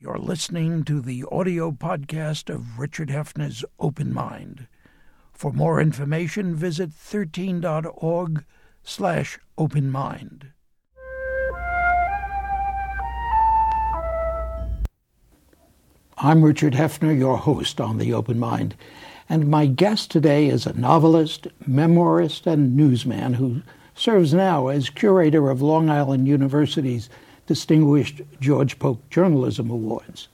You're listening to the audio podcast of Richard Heffner's Open Mind. For more information, visit 13.org slash open mind. I'm Richard Heffner, your host on The Open Mind, and my guest today is a novelist, memoirist, and newsman who serves now as curator of Long Island University's distinguished George Polk Journalism Awards.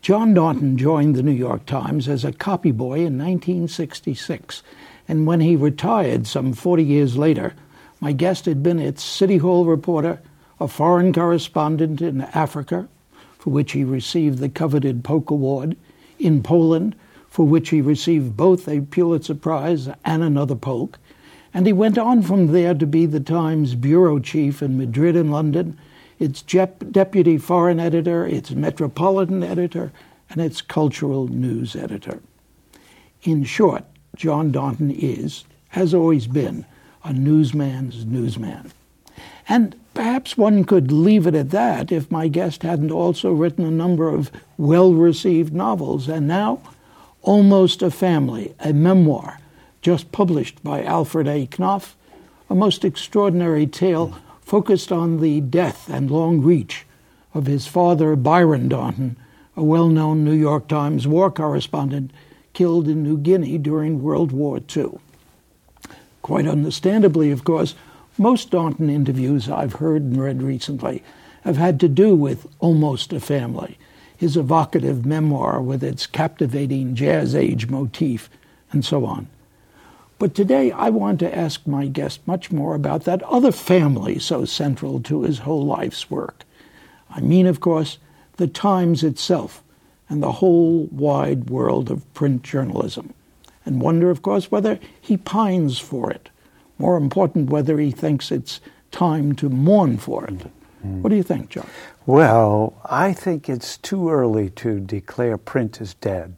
John Darnton joined the New York Times as a copyboy in 1966, and when he retired some 40 years later, my guest had been its City Hall reporter, a foreign correspondent in Africa, for which he received the coveted Polk Award, in Poland, for which he received both a Pulitzer Prize and another Polk, and he went on from there to be the Times bureau chief in Madrid and London, its deputy foreign editor, its metropolitan editor, and its cultural news editor. In short, John Darnton is, has always been, a newsman's newsman. And perhaps one could leave it at that if my guest hadn't also written a number of well received novels. And now, Almost a Family, a memoir just published by Alfred A. Knopf, a most extraordinary tale focused on the death and long reach of his father, Byron Darnton, a well known New York Times war correspondent killed in New Guinea during World War II. Quite understandably, of course, most Darnton interviews I've heard and read recently have had to do with almost a family, his evocative memoir with its captivating jazz age motif, and so on. But today I want to ask my guest much more about that other family so central to his whole life's work. I mean, of course, the Times itself and the whole wide world of print journalism, and wonder, of course, whether he pines for it more important, whether he thinks it's time to mourn for it. Mm. What do you think, John? Well, I think it's too early to declare print is dead.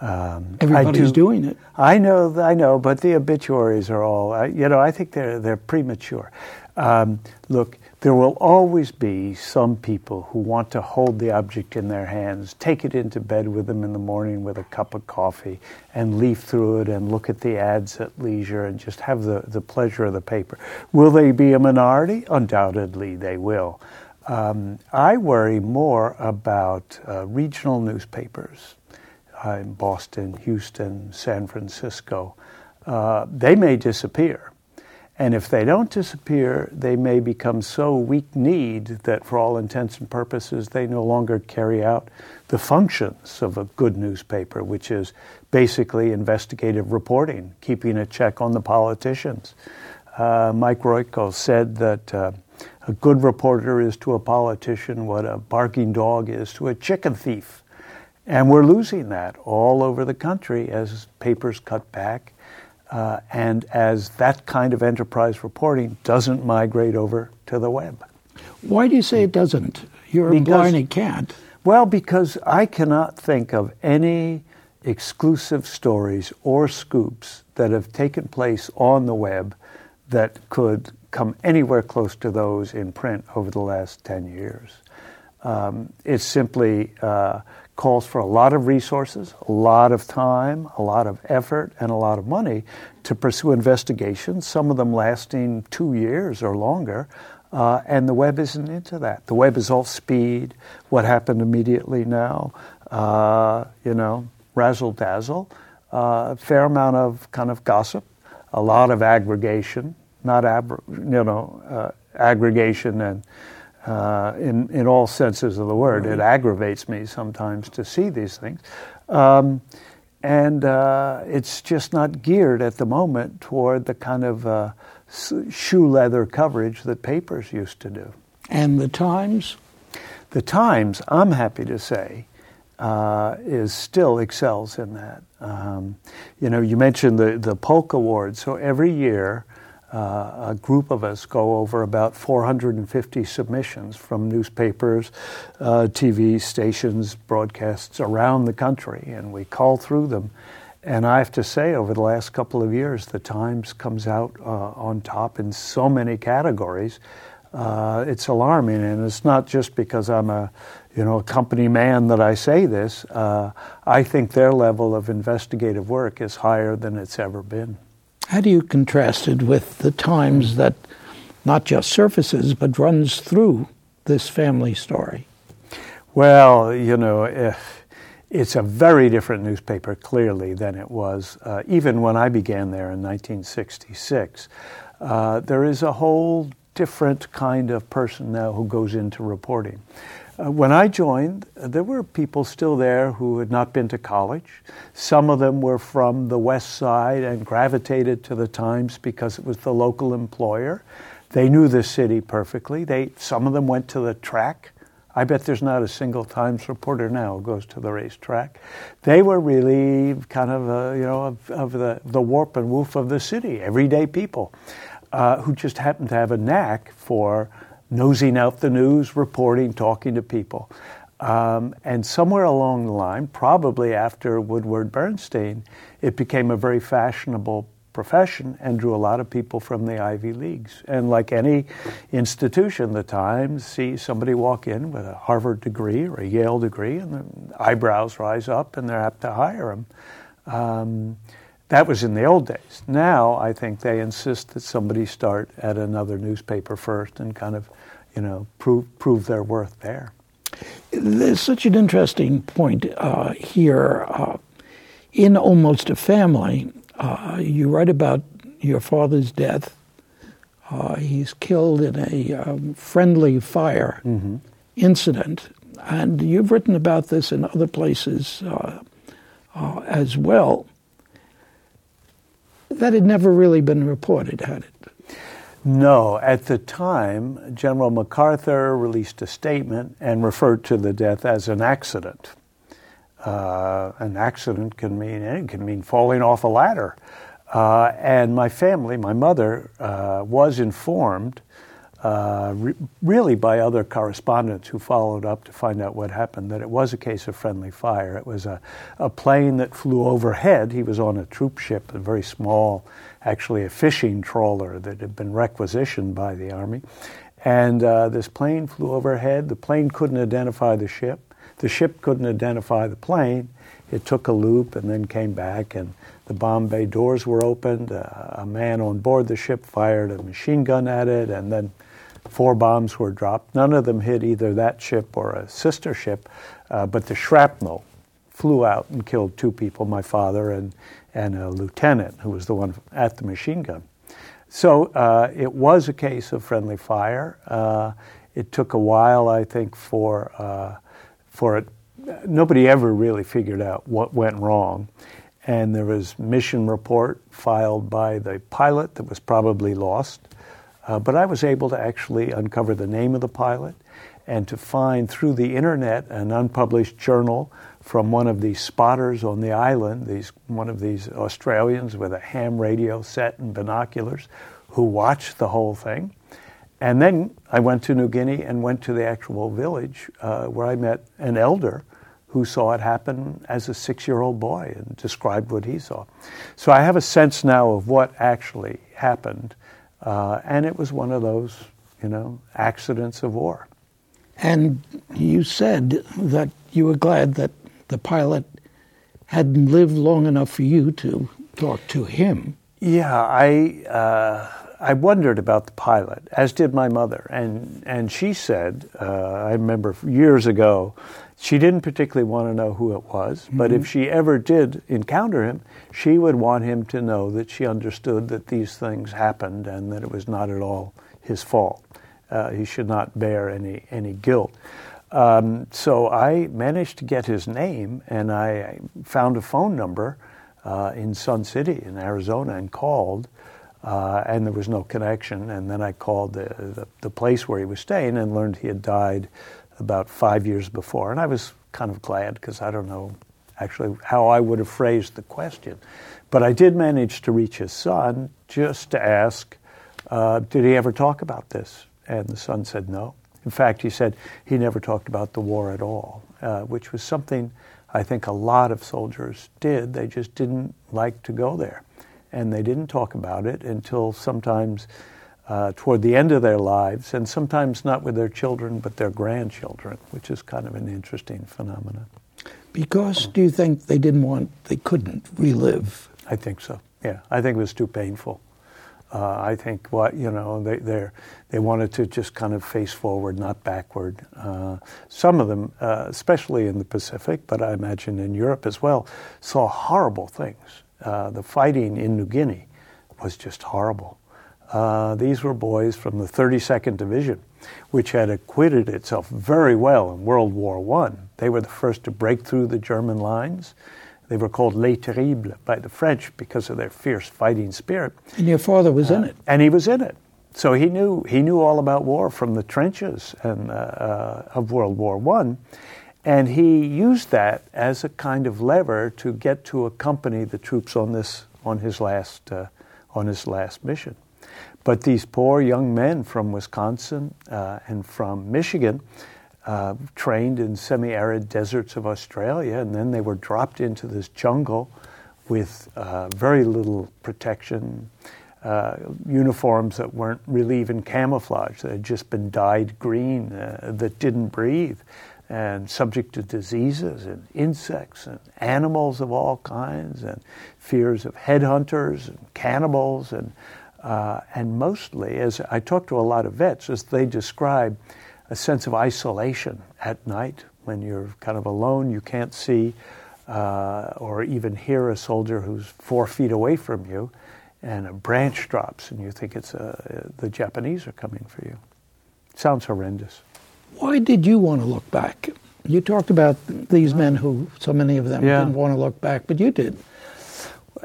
Um, Everybody's do, doing it. I know, I know, but the obituaries are all. You know, I think they're they're premature. Um, look, there will always be some people who want to hold the object in their hands, take it into bed with them in the morning with a cup of coffee, and leaf through it and look at the ads at leisure and just have the, the pleasure of the paper. Will they be a minority? Undoubtedly, they will. Um, I worry more about uh, regional newspapers uh, in Boston, Houston, San Francisco. Uh, they may disappear and if they don't disappear, they may become so weak kneed that, for all intents and purposes, they no longer carry out the functions of a good newspaper, which is basically investigative reporting, keeping a check on the politicians. Uh, Mike Royko said that uh, a good reporter is to a politician what a barking dog is to a chicken thief. And we're losing that all over the country as papers cut back uh, and as that kind of enterprise reporting doesn't migrate over to the web. Why do you say it doesn't? You're because, implying it can't. Well, because I cannot think of any exclusive stories or scoops that have taken place on the web that could come anywhere close to those in print over the last 10 years. Um, it's simply uh, calls for a lot of resources, a lot of time, a lot of effort, and a lot of money to pursue investigations, some of them lasting two years or longer. Uh, and the web isn't into that. The web is all speed, what happened immediately now, uh, you know, razzle dazzle, a uh, fair amount of kind of gossip, a lot of aggregation, not ab- you know, uh, aggregation and uh, in, in all senses of the word. It aggravates me sometimes to see these things. Um, and uh, it's just not geared at the moment toward the kind of uh, shoe leather coverage that papers used to do. And the Times? The Times, I'm happy to say, uh, is still excels in that. Um, you know, you mentioned the, the Polk Award. So every year, uh, a group of us go over about 450 submissions from newspapers, uh, TV stations, broadcasts around the country, and we call through them. And I have to say, over the last couple of years, the Times comes out uh, on top in so many categories. Uh, it's alarming, and it's not just because I'm a, you know, a company man that I say this, uh, I think their level of investigative work is higher than it's ever been. How do you contrast it with the times that not just surfaces but runs through this family story? Well, you know, it's a very different newspaper, clearly, than it was uh, even when I began there in 1966. Uh, there is a whole different kind of person now who goes into reporting. Uh, when I joined, there were people still there who had not been to college. Some of them were from the West Side and gravitated to the Times because it was the local employer. They knew the city perfectly. They, some of them went to the track. I bet there's not a single Times reporter now who goes to the racetrack. They were really kind of, uh, you know, of, of, the, the warp and woof of the city, everyday people uh, who just happened to have a knack for nosing out the news, reporting, talking to people. Um, and somewhere along the line, probably after Woodward Bernstein, it became a very fashionable profession and drew a lot of people from the Ivy Leagues. And like any institution, the Times sees somebody walk in with a Harvard degree or a Yale degree, and the eyebrows rise up, and they're apt to hire them. Um, that was in the old days. Now I think they insist that somebody start at another newspaper first and kind of, you know, prove prove their worth there. There's such an interesting point uh, here. Uh, in almost a family, uh, you write about your father's death. Uh, he's killed in a um, friendly fire mm-hmm. incident, and you've written about this in other places uh, uh, as well. That had never really been reported, had it? No. At the time, General MacArthur released a statement and referred to the death as an accident. Uh, an accident can mean it can mean falling off a ladder. Uh, and my family, my mother, uh, was informed uh, re- really by other correspondents who followed up to find out what happened that it was a case of friendly fire. It was a, a plane that flew overhead. He was on a troop ship, a very small, actually a fishing trawler that had been requisitioned by the Army. And uh, this plane flew overhead. The plane couldn't identify the ship. The ship couldn't identify the plane. It took a loop and then came back, and the bomb bay doors were opened. Uh, a man on board the ship fired a machine gun at it, and then four bombs were dropped. None of them hit either that ship or a sister ship, uh, but the shrapnel flew out and killed two people my father and, and a lieutenant who was the one at the machine gun. So uh, it was a case of friendly fire. Uh, it took a while, I think, for uh, for it. Nobody ever really figured out what went wrong. And there was mission report filed by the pilot that was probably lost. Uh, but I was able to actually uncover the name of the pilot and to find through the internet an unpublished journal from one of these spotters on the island, these, one of these Australians with a ham radio set and binoculars who watched the whole thing. And then I went to New Guinea and went to the actual village uh, where I met an elder who saw it happen as a six year old boy and described what he saw. So I have a sense now of what actually happened. Uh, and it was one of those, you know, accidents of war. And you said that you were glad that the pilot hadn't lived long enough for you to talk to him. Yeah, I. Uh, I wondered about the pilot, as did my mother, and and she said, uh, I remember years ago, she didn't particularly want to know who it was, mm-hmm. but if she ever did encounter him, she would want him to know that she understood that these things happened and that it was not at all his fault. Uh, he should not bear any any guilt. Um, so I managed to get his name, and I found a phone number uh, in Sun City in Arizona and called uh, and there was no connection. And then I called the, the, the, place where he was staying and learned he had died about five years before. And I was kind of glad because I don't know actually how I would have phrased the question. But I did manage to reach his son just to ask, uh, did he ever talk about this? And the son said no. In fact, he said he never talked about the war at all, uh, which was something I think a lot of soldiers did. They just didn't like to go there and they didn't talk about it until sometimes uh, toward the end of their lives, and sometimes not with their children, but their grandchildren, which is kind of an interesting phenomenon. Because do you think they didn't want, they couldn't relive? I think so. Yeah, I think it was too painful. Uh, I think what you know they they wanted to just kind of face forward, not backward. Uh, some of them, uh, especially in the Pacific, but I imagine in Europe as well, saw horrible things. Uh, the fighting in New Guinea was just horrible. Uh, these were boys from the 32nd Division, which had acquitted itself very well in World War One. They were the first to break through the German lines. They were called Les Terribles by the French because of their fierce fighting spirit. And your father was uh, in it. And he was in it. So he knew he knew all about war from the trenches and uh, uh, of World War One, and he used that as a kind of lever to get to accompany the troops on this on his last uh, on his last mission. But these poor young men from Wisconsin uh, and from Michigan uh, trained in semi arid deserts of Australia, and then they were dropped into this jungle with uh, very little protection, uh, uniforms that weren't really even camouflage, that had just been dyed green, uh, that didn't breathe, and subject to diseases and insects and animals of all kinds, and fears of headhunters and cannibals and uh, and mostly, as I talk to a lot of vets, as they describe a sense of isolation at night when you're kind of alone, you can't see uh, or even hear a soldier who's four feet away from you, and a branch drops and you think it's uh, the Japanese are coming for you. Sounds horrendous. Why did you want to look back? You talked about these men who, so many of them yeah. didn't want to look back, but you did.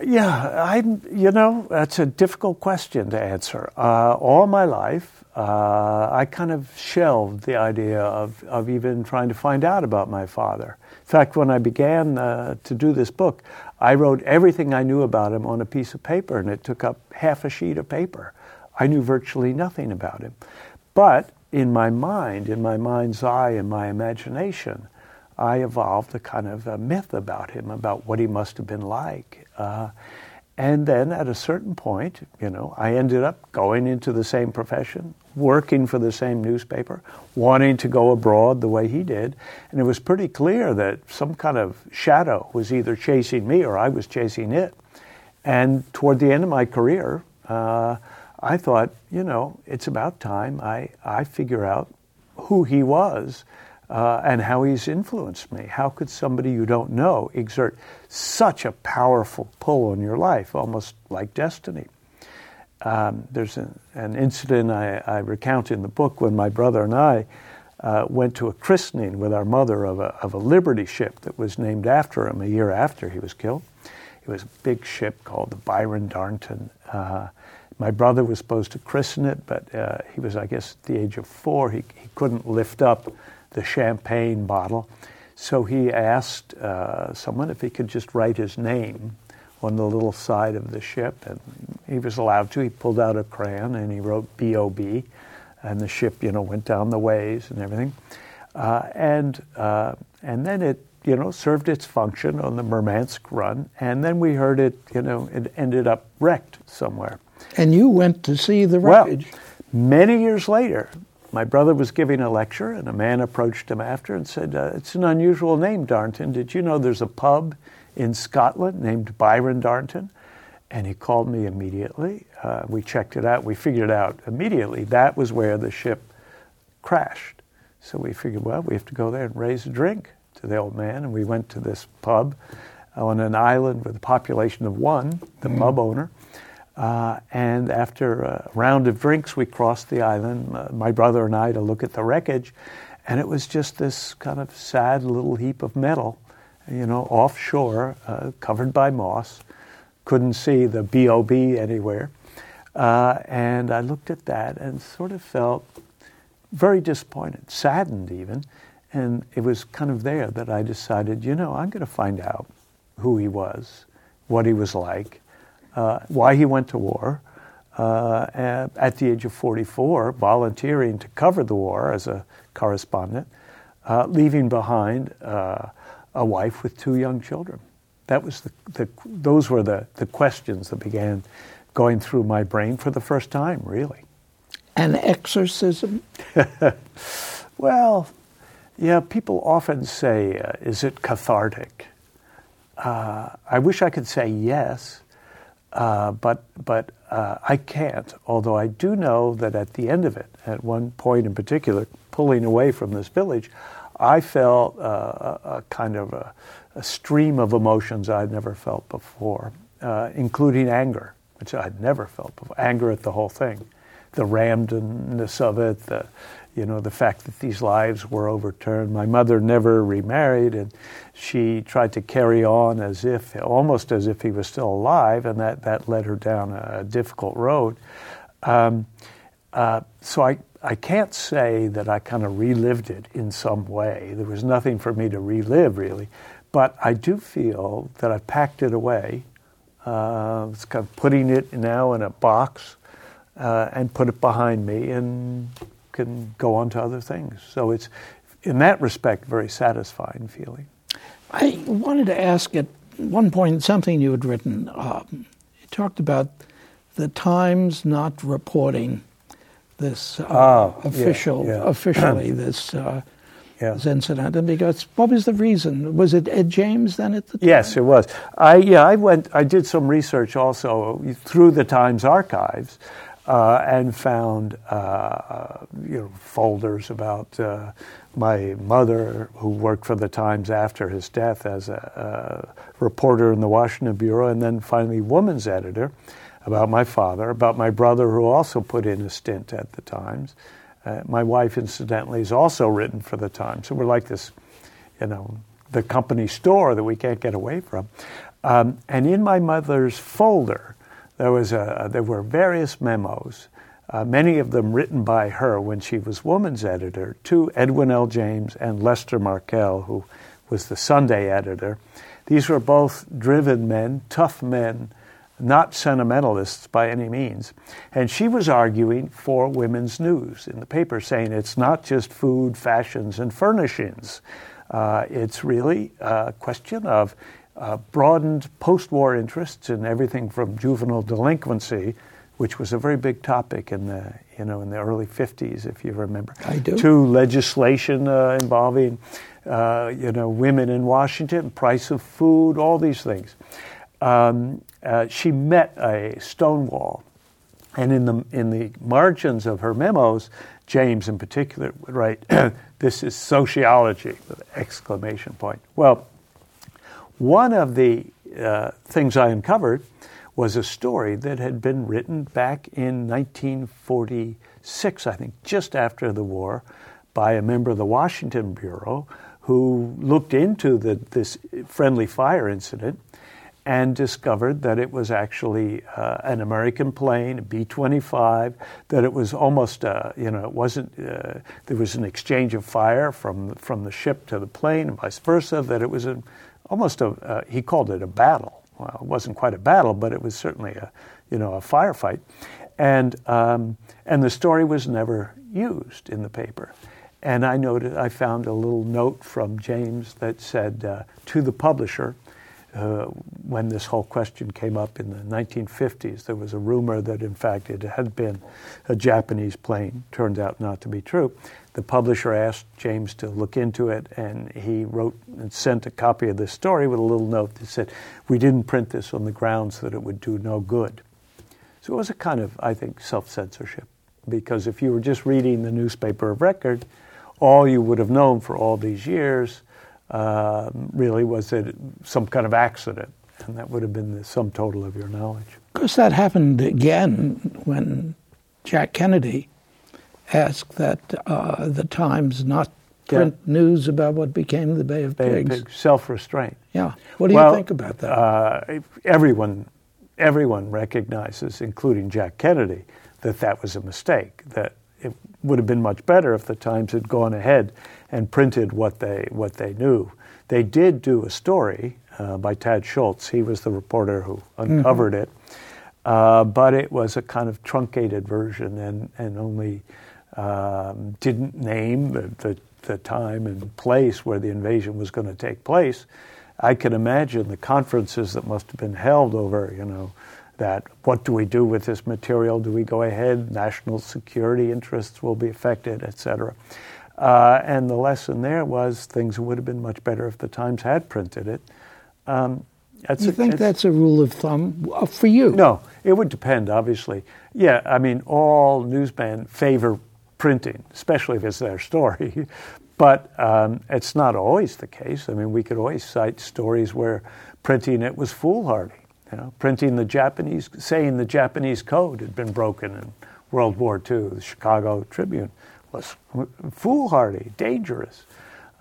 Yeah, I, you know, that's a difficult question to answer. Uh, all my life, uh, I kind of shelved the idea of, of even trying to find out about my father. In fact, when I began uh, to do this book, I wrote everything I knew about him on a piece of paper, and it took up half a sheet of paper. I knew virtually nothing about him. But in my mind, in my mind's eye, in my imagination, I evolved a kind of a myth about him, about what he must have been like. Uh, and then at a certain point, you know, I ended up going into the same profession, working for the same newspaper, wanting to go abroad the way he did. And it was pretty clear that some kind of shadow was either chasing me or I was chasing it. And toward the end of my career, uh, I thought, you know, it's about time I, I figure out who he was uh, and how he's influenced me. How could somebody you don't know exert such a powerful pull on your life, almost like destiny? Um, there's an, an incident I, I, recount in the book when my brother and I uh, went to a christening with our mother of a, of a Liberty ship that was named after him a year after he was killed. It was a big ship called the Byron Darnton. Uh, my brother was supposed to christen it, but uh, he was, I guess, at the age of four. He, he couldn't lift up the champagne bottle. So he asked uh, someone if he could just write his name on the little side of the ship, and he was allowed to. He pulled out a crayon and he wrote B.O.B., and the ship, you know, went down the ways and everything. Uh, and uh, and then it, you know, served its function on the Murmansk run, and then we heard it, you know, it ended up wrecked somewhere. And you went to see the wreckage. Well, many years later, my brother was giving a lecture, and a man approached him after and said, uh, It's an unusual name, Darnton. Did you know there's a pub in Scotland named Byron Darnton? And he called me immediately. Uh, we checked it out. We figured out immediately that was where the ship crashed. So we figured, well, we have to go there and raise a drink to the old man. And we went to this pub on an island with a population of one, the mm. pub owner. Uh, and after a round of drinks, we crossed the island, uh, my brother and I, to look at the wreckage. And it was just this kind of sad little heap of metal, you know, offshore, uh, covered by moss. Couldn't see the BOB anywhere. Uh, and I looked at that and sort of felt very disappointed, saddened even. And it was kind of there that I decided, you know, I'm going to find out who he was, what he was like uh, why he went to war. Uh, at the age of 44, volunteering to cover the war as a correspondent, uh, leaving behind uh, a wife with two young children. That was the, the, those were the, the questions that began going through my brain for the first time, really. an exorcism? well, yeah, people often say, uh, is it cathartic? Uh, I wish I could say yes, uh, but, but uh, I can't, although I do know that at the end of it, at one point in particular, pulling away from this village, I felt uh, a, a, kind of a, a, stream of emotions I'd never felt before, uh, including anger, which I'd never felt before. Anger at the whole thing, the randomness of it, the, you know, the fact that these lives were overturned. My mother never remarried, and she tried to carry on as if, almost as if he was still alive, and that, that led her down a, difficult road. Um, uh, so I, I can't say that I kind of relived it in some way. There was nothing for me to relive, really. But I do feel that I packed it away. Uh, it's kind of putting it now in a box uh, and put it behind me and can go on to other things. So it's, in that respect, very satisfying feeling. I wanted to ask at one point something you had written. Um, you talked about the Times not reporting this uh, oh, official, yeah, yeah. officially this, uh, yeah. this incident, and because what was the reason? Was it Ed James then at the time? Yes, it was. I yeah, I went. I did some research also through the Times archives uh, and found uh, you know folders about uh, my mother, who worked for the Times after his death as a, a, reporter in the Washington bureau, and then finally woman's editor. About my father, about my brother, who also put in a stint at the Times. Uh, my wife, incidentally, has also written for the Times. So we're like this, you know, the company store that we can't get away from. Um, and in my mother's folder, there, was a, there were various memos, uh, many of them written by her when she was woman's editor, to Edwin L. James and Lester Markel, who was the Sunday editor. These were both driven men, tough men, not sentimentalists by any means. And she was arguing for women's news in the paper, saying it's not just food, fashions, and furnishings. Uh, it's really a question of uh, broadened post war interests in everything from juvenile delinquency, which was a very big topic in the, you know, in the early 50s, if you remember, I do. to legislation uh, involving uh, you know, women in Washington, price of food, all these things. Um, uh, she met a Stonewall. And in the, in the margins of her memos, James in particular would write, This is sociology, with an exclamation point. Well, one of the uh, things I uncovered was a story that had been written back in 1946, I think, just after the war, by a member of the Washington Bureau who looked into the, this friendly fire incident and discovered that it was actually uh, an American plane, a B 25, that it was almost, uh, you know, it wasn't, uh, there was an exchange of fire from, from the ship to the plane and vice versa, that it was a almost a, uh, he called it a battle. Well, it wasn't quite a battle, but it was certainly a, you know, a firefight. And, um, and the story was never used in the paper. And I noted, I found a little note from James that said uh, to the publisher, uh, when this whole question came up in the 1950s, there was a rumor that in fact it had been a Japanese plane. Turned out not to be true. The publisher asked James to look into it, and he wrote and sent a copy of this story with a little note that said, We didn't print this on the grounds that it would do no good. So it was a kind of, I think, self censorship. Because if you were just reading the newspaper of record, all you would have known for all these years uh, really was it some kind of accident, and that would have been the sum total of your knowledge. Of course, that happened again when Jack Kennedy asked that uh, the Times not print yeah. news about what became the Bay of Bay Pigs. Of Pigs. Self-restraint. Yeah. What do well, you think about that? Uh, everyone, everyone recognizes, including Jack Kennedy, that that was a mistake. That it would have been much better if the Times had gone ahead and printed what they what they knew. They did do a story uh, by Tad Szulc. He was the reporter who uncovered mm-hmm. it. Uh, but it was a kind of truncated version and, and only um, didn't name the, the, the, time and place where the invasion was going to take place, I can imagine the conferences that must have been held over, you know, that what do we do with this material? Do we go ahead? National security interests will be affected, et cetera. Uh, and the lesson there was things would have been much better if the Times had printed it. Um, you a, think that's a rule of thumb uh, for you? No, it would depend, obviously. Yeah, I mean, all newsmen favor printing, especially if it's their story. but um, it's not always the case. I mean, we could always cite stories where printing it was foolhardy. You know, printing the Japanese, saying the Japanese code had been broken in World War II, the Chicago Tribune was foolhardy, dangerous.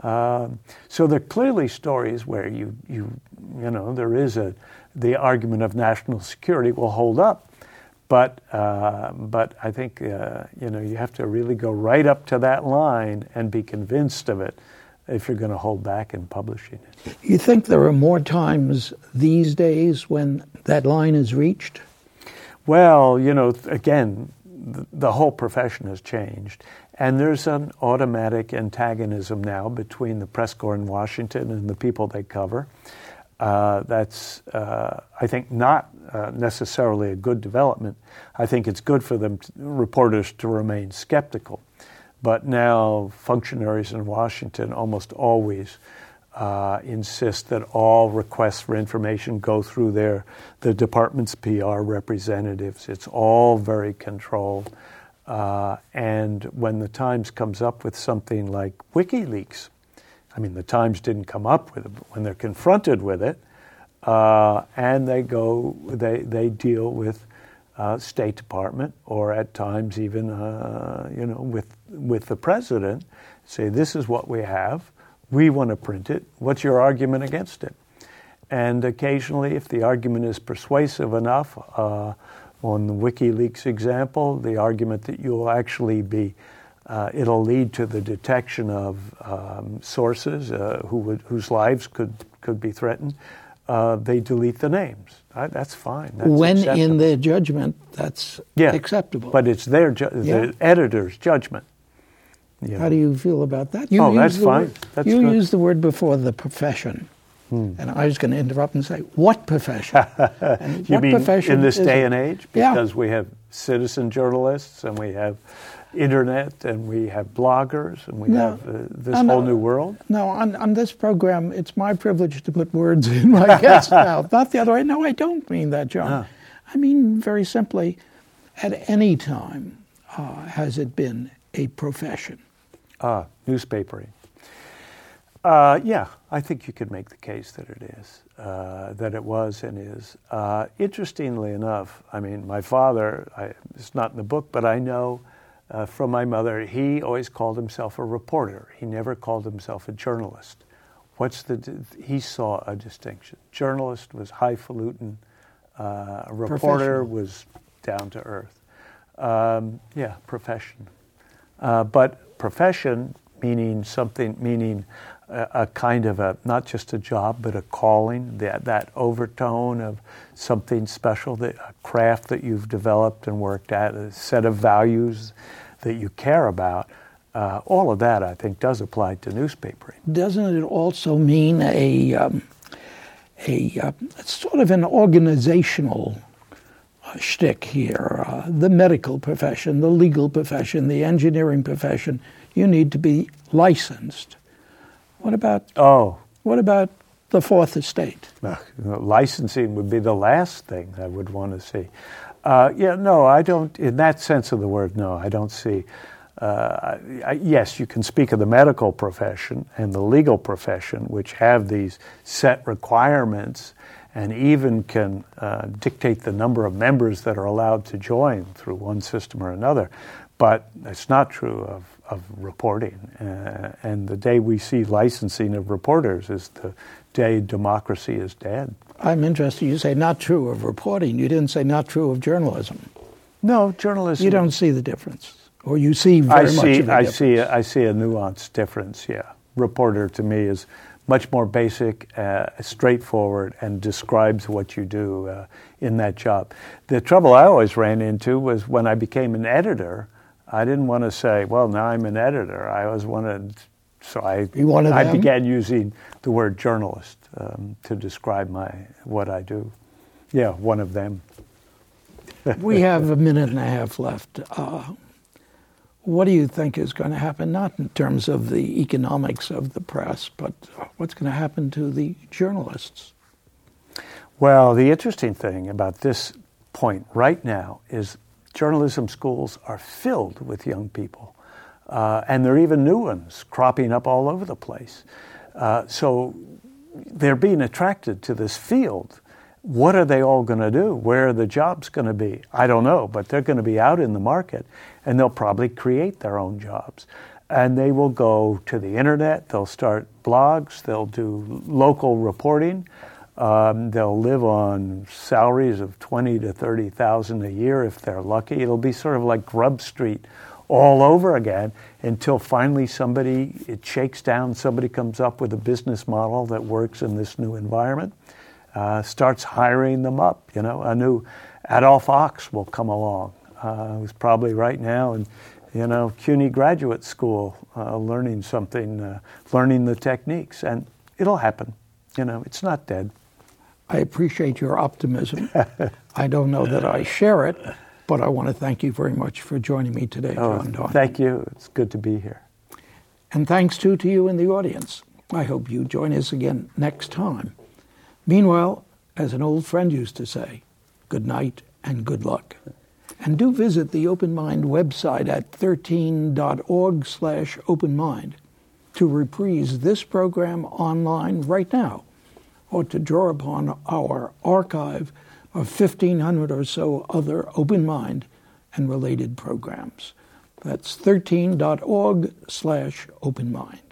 Um, so there are clearly stories where you, you, you know, there is a, the argument of national security will hold up. But, uh, but I think, uh, you know, you have to really go right up to that line and be convinced of it if you're going to hold back in publishing it. You think there are more times these days when that line is reached? Well, you know, again, the, whole profession has changed. And there's an automatic antagonism now between the press corps in Washington and the people they cover. Uh, that's, uh, I think, not uh, necessarily a good development. I think it's good for them, to, reporters, to remain skeptical. But now functionaries in Washington almost always uh, insist that all requests for information go through their the department's PR representatives. It's all very controlled. Uh, and when the Times comes up with something like WikiLeaks, I mean, the Times didn't come up with it, but when they're confronted with it, uh, and they go, they, they deal with uh, State Department or at times even uh, you know with with the president. Say this is what we have. We want to print it. What's your argument against it? And occasionally, if the argument is persuasive enough, uh, on the WikiLeaks example, the argument that you'll actually be uh, it'll lead to the detection of um, sources uh, who would, whose lives could, could be threatened uh, they delete the names. Uh, that's fine. That's when acceptable. in their judgment, that's yeah, acceptable. But it's their ju- yeah. the editor's judgment. You How do you feel about that? You oh, that's fine. Word, that's you good. used the word before the profession. Hmm. And I was going to interrupt and say, what profession? you what mean profession in this day it? and age? Because yeah. we have citizen journalists and we have internet and we have bloggers and we no, have uh, this whole new world? No, on, on this program, it's my privilege to put words in my guest's mouth, not the other way. No, I don't mean that, John. Ah. I mean very simply, at any time uh, has it been a profession? Ah, newspapering. Uh, yeah, I think you could make the case that it is, uh, that it was and is. Uh, interestingly enough, I mean, my father, I, it's not in the book, but I know uh, from my mother, he always called himself a reporter. He never called himself a journalist. What's the? He saw a distinction. Journalist was highfalutin. Uh, a reporter was down to earth. Um, yeah, profession. Uh, but profession meaning something, meaning a, a, kind of a not just a job, but a calling. That that overtone of something special, that a craft that you've developed and worked at, a set of values that you care about. Uh, all of that, I think, does apply to newspapering. Doesn't it also mean a um, a uh, sort of an organizational shtick here? Uh, the medical profession, the legal profession, the engineering profession. You need to be licensed. What about? Oh, what about the fourth estate? licensing would be the last thing I would want to see. Uh, yeah, no, I don't, in that sense of the word, no, I don't see. Uh, I, yes, you can speak of the medical profession and the legal profession, which have these set requirements and even can uh, dictate the number of members that are allowed to join through one system or another. But it's not true of, of reporting. Uh, and the day we see licensing of reporters is the day democracy is dead. I'm interested. You say not true of reporting. You didn't say not true of journalism. No, journalism. You don't see the difference, or you see very I much see, of a I difference. see. I see a nuanced difference. Yeah, reporter to me is much more basic, uh, straightforward, and describes what you do uh, in that job. The trouble I always ran into was when I became an editor. I didn't want to say, "Well, now I'm an editor." I always wanted, so I I began using the word journalist um, to describe my what I do. Yeah, one of them. we have a minute and a half left. Uh, what do you think is going to happen, not in terms of the economics of the press, but what's going to happen to the journalists? Well, the interesting thing about this point right now is journalism schools are filled with young people, uh, and there are even new ones cropping up all over the place. Uh, so they're being attracted to this field. What are they all going to do? Where are the jobs going to be? I don't know, but they're going to be out in the market and they'll probably create their own jobs. And they will go to the internet, they'll start blogs, they'll do local reporting. Um, they'll live on salaries of twenty to thirty thousand a year if they're lucky. It'll be sort of like Grub Street all over again until finally somebody it shakes down. Somebody comes up with a business model that works in this new environment, uh, starts hiring them up. You know, a new Adolph Ochs will come along, uh, who's probably right now in you know CUNY graduate school uh, learning something, uh, learning the techniques, and it'll happen. You know, it's not dead. I appreciate your optimism. I don't know that I share it, but I want to thank you very much for joining me today, oh, John Donne. Thank you. It's good to be here. And thanks too to you in the audience. I hope you join us again next time. Meanwhile, as an old friend used to say, good night and good luck. And do visit the Open Mind website at 13.org slash openmind to reprise this program online right now or to draw upon our archive of 1,500 or so other open mind and related programs. That's 13.org slash open mind.